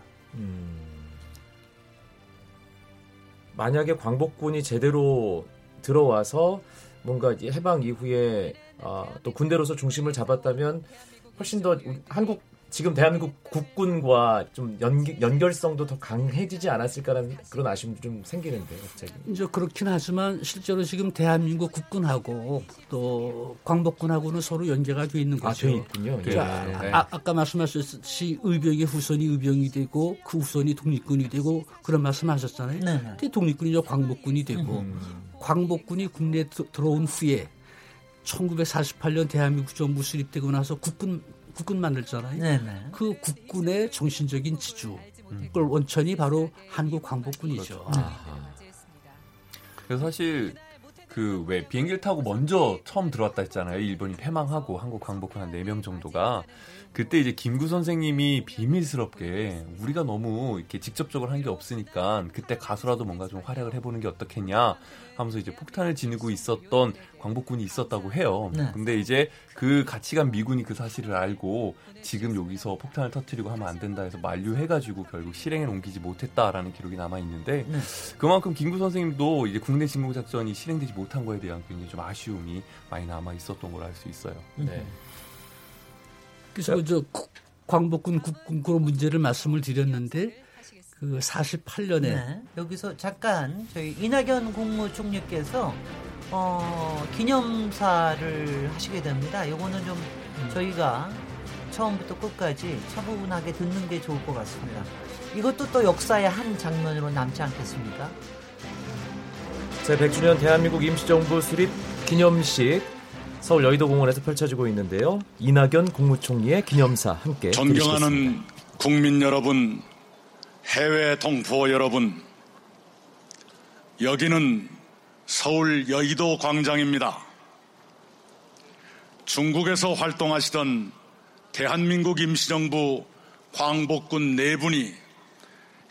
만약에 광복군이 제대로 들어와서 뭔가 해방 이후에 어, 또 군대로서 중심을 잡았다면 훨씬 더 한국 지금 대한민국 국군과 좀 연, 결성도 더 강해지지 않았을까라는 그런 아쉬움도 좀 생기는데 갑자기. 이제 그렇긴 하지만 실제로 지금 대한민국 국군하고 또 광복군하고는 서로 연계가 돼 있는 거죠. 아, 돼 있군요. 자, 네. 아, 아까 말씀하셨듯이 의병의 후손이 의병이 되고 그 후손이 독립군이 되고 그런 말씀하셨잖아요. 네. 근데 독립군이 죠 광복군이 되고 음. 광복군이 국내에 들어온 후에 1948년 대한민국 정부 수립되고 나서 국군 국군 만들잖아요. 네네. 그 국군의 정신적인 지주, 음. 그걸 원천이 바로 한국 광복군이죠. 그렇죠. 아. 그래서 사실 그 왜 비행기를 타고 먼저 처음 들어왔다 했잖아요. 일본이 패망하고 한국 광복군 한 4명 정도가 그때 이제 김구 선생님이 비밀스럽게 우리가 너무 이렇게 직접적으로 한 게 없으니까 그때 가수라도 뭔가 좀 활약을 해보는 게 어떻겠냐 하면서 이제 폭탄을 지니고 있었던 광복군이 있었다고 해요. 네. 근데 이제 그 가치관 미군이 그 사실을 알고 지금 여기서 폭탄을 터트리고 하면 안 된다 해서 만류해가지고 결국 실행에 옮기지 못했다라는 기록이 남아 있는데 네. 그만큼 김구 선생님도 이제 국내 진공 작전이 실행되지 못한 거에 대한 굉장히 좀 아쉬움이 많이 남아 있었던 걸 알 수 있어요. 네. 그래서 그저 광복군 국군 그런 문제를 말씀을 드렸는데 그 48년에 네, 여기서 잠깐 저희 이낙연 국무총리께서 어, 기념사를 하시게 됩니다. 요거는 좀 저희가 처음부터 끝까지 차분하게 듣는 게 좋을 것 같습니다. 이것도 또 역사의 한 장면으로 남지 않겠습니까? 제100주년 대한민국 임시정부 수립 기념식 서울 여의도공원에서 펼쳐지고 있는데요. 이낙연 국무총리의 기념사 함께 존경하는 드리겠습니다. 국민 여러분, 해외 동포 여러분, 여기는 서울 여의도 광장입니다. 중국에서 활동하시던 대한민국 임시정부 광복군 네 분이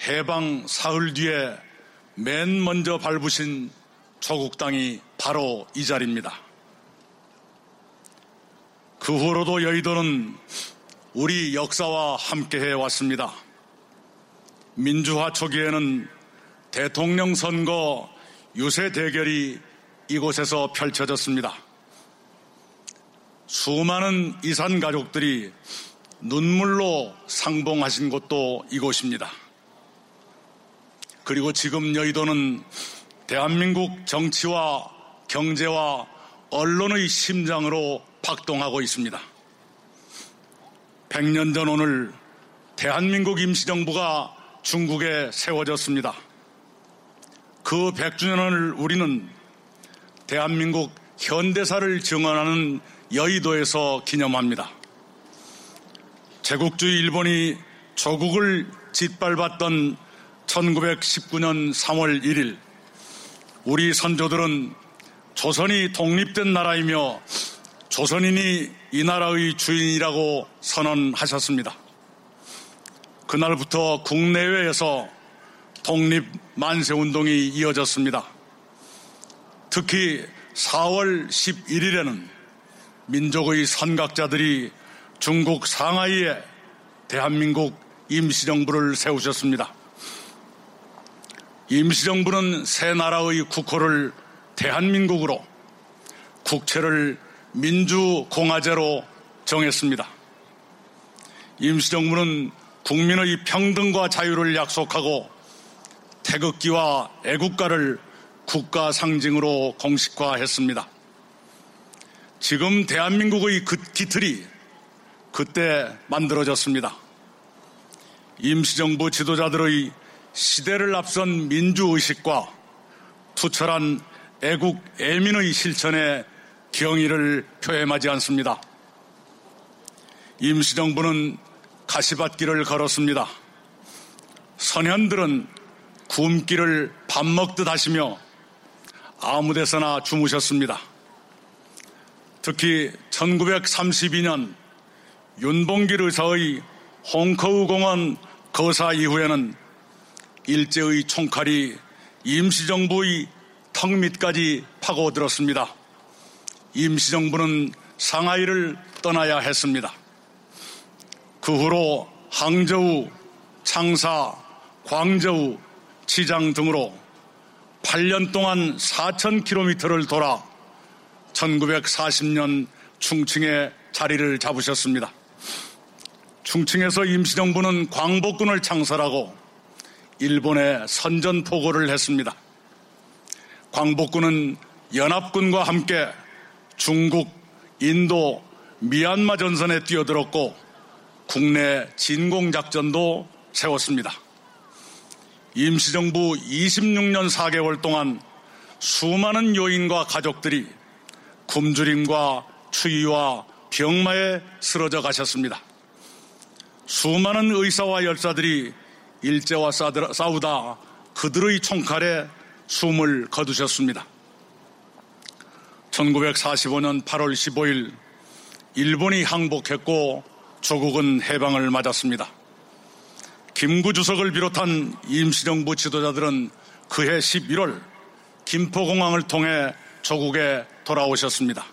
해방 사흘 뒤에 맨 먼저 밟으신 조국 땅이 바로 이 자리입니다. 그 후로도 여의도는 우리 역사와 함께해 왔습니다. 민주화 초기에는 대통령 선거 유세 대결이 이곳에서 펼쳐졌습니다. 수많은 이산 가족들이 눈물로 상봉하신 곳도 이곳입니다. 그리고 지금 여의도는 대한민국 정치와 경제와 언론의 심장으로 박동하고 있습니다. 100년 전 오늘 대한민국 임시정부가 중국에 세워졌습니다. 그 100주년을 우리는 대한민국 현대사를 증언하는 여의도에서 기념합니다. 제국주의 일본이 조국을 짓밟았던 1919년 3월 1일 우리 선조들은 조선이 독립된 나라이며 조선인이 이 나라의 주인이라고 선언하셨습니다. 그날부터 국내외에서 독립 만세 운동이 이어졌습니다. 특히 4월 11일에는 민족의 선각자들이 중국 상하이에 대한민국 임시정부를 세우셨습니다. 임시정부는 새 나라의 국호를 대한민국으로 국채를 민주공화제로 정했습니다. 임시정부는 국민의 평등과 자유를 약속하고 태극기와 애국가를 국가 상징으로 공식화했습니다. 지금 대한민국의 그 기틀이 그때 만들어졌습니다. 임시정부 지도자들의 시대를 앞선 민주의식과 투철한 애국 애민의 실천에 경의를 표해하지 않습니다. 임시정부는 가시밭길을 걸었습니다. 선현들은 굶기를 밥 먹듯 하시며 아무 데서나 주무셨습니다. 특히 1932년 윤봉길 의사의 홍커우 공원 거사 이후에는 일제의 총칼이 임시정부의 턱 밑까지 파고들었습니다. 임시정부는 상하이를 떠나야 했습니다. 그 후로 항저우, 창사, 광저우, 치장 등으로 8년 동안 4,000km를 돌아 1940년 충칭에 자리를 잡으셨습니다. 충칭에서 임시정부는 광복군을 창설하고 일본에 선전포고를 했습니다. 광복군은 연합군과 함께 중국, 인도, 미얀마 전선에 뛰어들었고 국내 진공작전도 세웠습니다. 임시정부 26년 4개월 동안 수많은 요인과 가족들이 굶주림과 추위와 병마에 쓰러져 가셨습니다. 수많은 의사와 열사들이 일제와 싸우다 그들의 총칼에 숨을 거두셨습니다. 1945년 8월 15일 일본이 항복했고 조국은 해방을 맞았습니다. 김구 주석을 비롯한 임시정부 지도자들은 그해 11월 김포공항을 통해 조국에 돌아오셨습니다.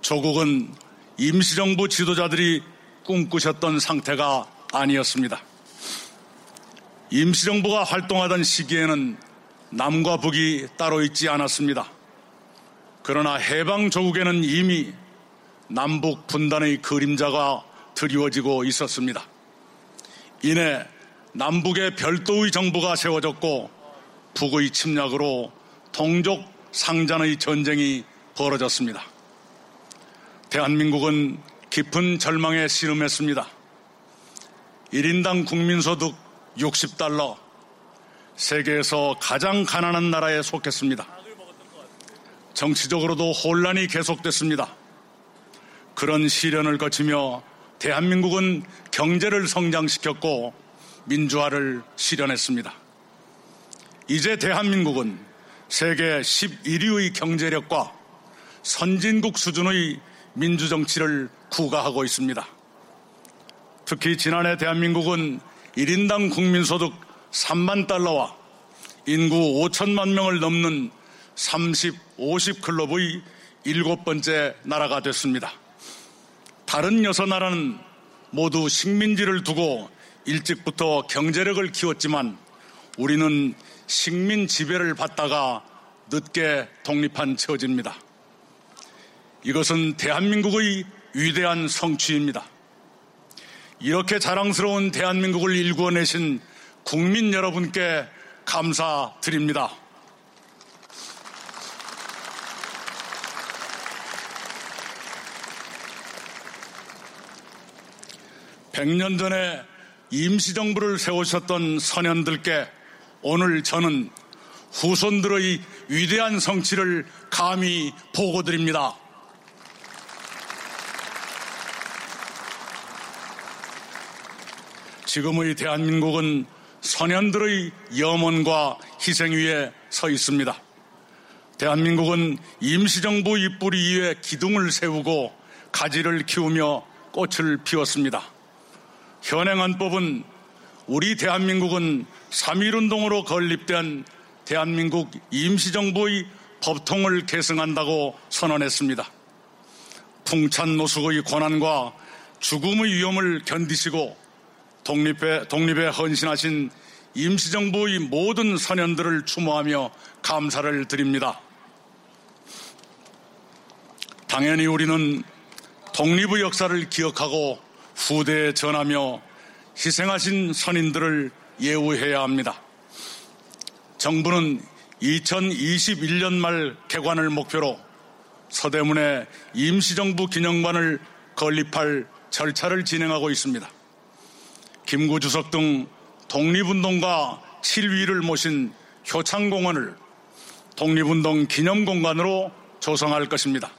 조국은 임시정부 지도자들이 꿈꾸셨던 상태가 아니었습니다. 임시정부가 활동하던 시기에는 남과 북이 따로 있지 않았습니다. 그러나 해방 조국에는 이미 남북 분단의 그림자가 드리워지고 있었습니다. 이내 남북의 별도의 정부가 세워졌고 북의 침략으로 동족 상잔의 전쟁이 벌어졌습니다. 대한민국은 깊은 절망에 씨름했습니다. 1인당 국민소득 60달러, 세계에서 가장 가난한 나라에 속했습니다. 정치적으로도 혼란이 계속됐습니다. 그런 시련을 거치며 대한민국은 경제를 성장시켰고 민주화를 실현했습니다. 이제 대한민국은 세계 11위의 경제력과 선진국 수준의 민주정치를 구가하고 있습니다. 특히 지난해 대한민국은 1인당 국민소득 3만 달러와 인구 5천만 명을 넘는 30, 50 클럽의 일곱 번째 나라가 됐습니다. 다른 여섯 나라는 모두 식민지를 두고 일찍부터 경제력을 키웠지만 우리는 식민 지배를 받다가 늦게 독립한 처지입니다. 이것은 대한민국의 위대한 성취입니다. 이렇게 자랑스러운 대한민국을 일구어내신 국민 여러분께 감사드립니다. 100년 전에 임시정부를 세우셨던 선현들께 오늘 저는 후손들의 위대한 성취를 감히 보고드립니다. 지금의 대한민국은 선현들의 염원과 희생 위에 서 있습니다. 대한민국은 임시정부 입뿌리 위에 기둥을 세우고 가지를 키우며 꽃을 피웠습니다. 현행안법은 우리 대한민국은 3.1운동으로 건립된 대한민국 임시정부의 법통을 계승한다고 선언했습니다. 풍찬 노숙의 고난과 죽음의 위험을 견디시고 독립에, 독립에 헌신하신 임시정부의 모든 선현들을 추모하며 감사를 드립니다. 당연히 우리는 독립의 역사를 기억하고 후대에 전하며 희생하신 선인들을 예우해야 합니다. 정부는 2021년 말 개관을 목표로 서대문에 임시정부 기념관을 건립할 절차를 진행하고 있습니다. 김구 주석 등 독립운동가 7위를 모신 효창공원을 독립운동 기념공간으로 조성할 것입니다.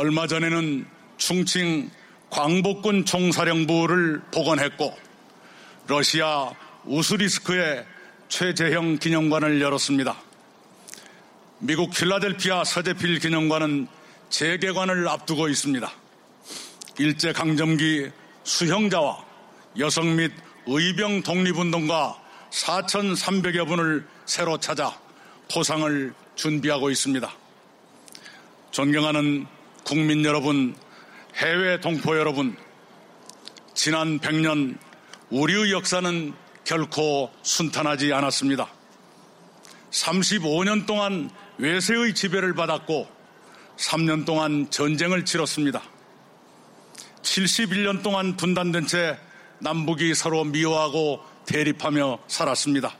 얼마 전에는 충칭 광복군 총사령부를 복원했고 러시아 우스리스크에 최재형 기념관을 열었습니다. 미국 필라델피아 서재필 기념관은 재개관을 앞두고 있습니다. 일제강점기 수형자와 여성 및 의병 독립운동가 4,300여 분을 새로 찾아 포상을 준비하고 있습니다. 존경하는 국민 여러분, 해외 동포 여러분, 지난 100년 우리의 역사는 결코 순탄하지 않았습니다. 35년 동안 외세의 지배를 받았고 3년 동안 전쟁을 치렀습니다. 71년 동안 분단된 채 남북이 서로 미워하고 대립하며 살았습니다.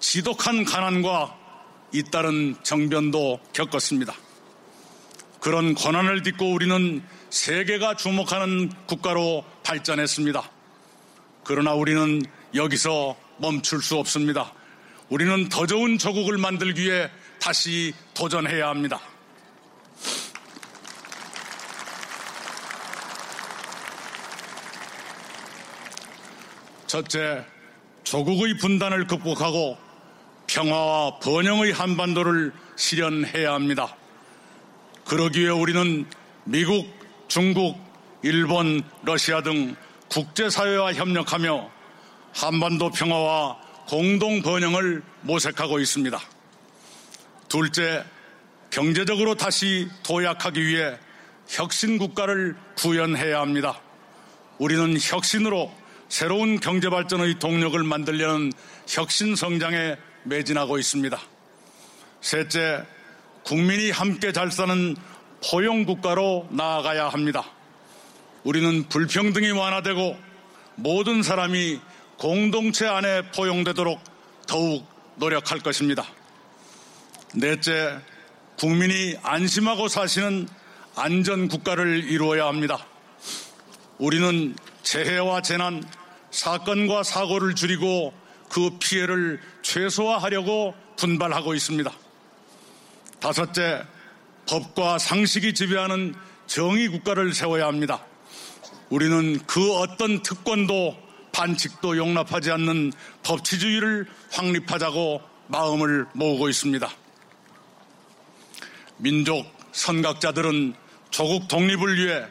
지독한 가난과 잇따른 정변도 겪었습니다. 그런 권한을 딛고 우리는 세계가 주목하는 국가로 발전했습니다. 그러나 우리는 여기서 멈출 수 없습니다. 우리는 더 좋은 조국을 만들기 위해 다시 도전해야 합니다. 첫째, 조국의 분단을 극복하고 평화와 번영의 한반도를 실현해야 합니다. 그러기 위해 우리는 미국, 중국, 일본, 러시아 등 국제사회와 협력하며 한반도 평화와 공동 번영을 모색하고 있습니다. 둘째, 경제적으로 다시 도약하기 위해 혁신 국가를 구현해야 합니다. 우리는 혁신으로 새로운 경제 발전의 동력을 만들려는 혁신 성장에 매진하고 있습니다. 셋째, 국민이 함께 잘 사는 포용 국가로 나아가야 합니다. 우리는 불평등이 완화되고 모든 사람이 공동체 안에 포용되도록 더욱 노력할 것입니다. 넷째, 국민이 안심하고 사시는 안전 국가를 이루어야 합니다. 우리는 재해와 재난, 사건과 사고를 줄이고 그 피해를 최소화하려고 분발하고 있습니다. 다섯째, 법과 상식이 지배하는 정의 국가를 세워야 합니다. 우리는 그 어떤 특권도 반칙도 용납하지 않는 법치주의를 확립하자고 마음을 모으고 있습니다. 민족 선각자들은 조국 독립을 위해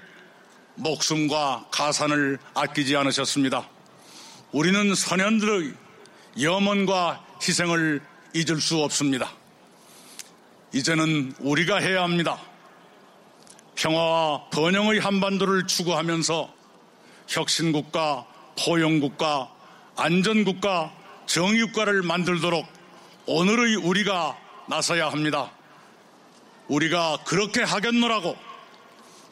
목숨과 가산을 아끼지 않으셨습니다. 우리는 선현들의 염원과 희생을 잊을 수 없습니다. 이제는 우리가 해야 합니다. 평화와 번영의 한반도를 추구하면서 혁신국가, 포용국가, 안전국가, 정의국가를 만들도록 오늘의 우리가 나서야 합니다. 우리가 그렇게 하겠노라고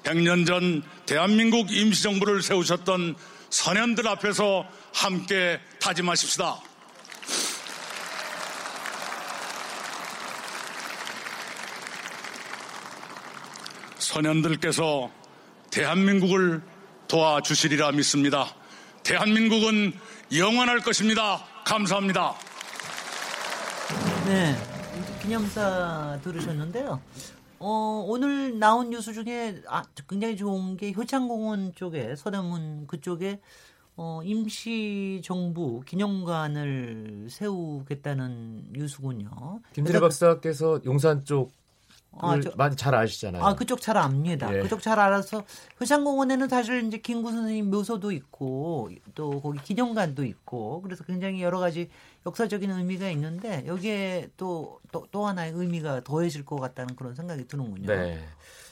100년 전 대한민국 임시정부를 세우셨던 선현들 앞에서 함께 다짐하십시다. 선현들께서 대한민국을 도와주시리라 믿습니다. 대한민국은 영원할 것입니다. 감사합니다. 네, 기념사 들으셨는데요. 어, 오늘 나온 뉴스 중에 아, 굉장히 좋은 게 효창공원 쪽에 서대문 그쪽에 어, 임시정부 기념관을 세우겠다는 뉴스군요. 김진애 박사께서 용산 쪽 아, 저, 많이 잘 아시잖아요. 아, 그쪽 잘 압니다. 예. 그쪽 잘 알아서 효창공원에는 사실 이제 김구 선생님 묘소도 있고 또 거기 기념관도 있고 그래서 굉장히 여러 가지 역사적인 의미가 있는데 여기에 또또또 하나의 의미가 더해질 것 같다는 그런 생각이 드는군요. 네.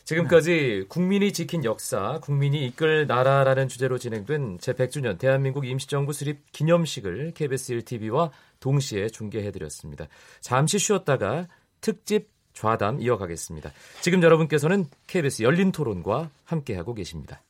지금까지 네. 국민이 지킨 역사, 국민이 이끌 나라라는 주제로 진행된 제100주년 대한민국 임시정부 수립 기념식을 KBS 1TV와 동시에 중계해드렸습니다. 잠시 쉬었다가 특집 좌담 이어가겠습니다. 지금 여러분께서는 KBS 열린 토론과 함께하고 계십니다.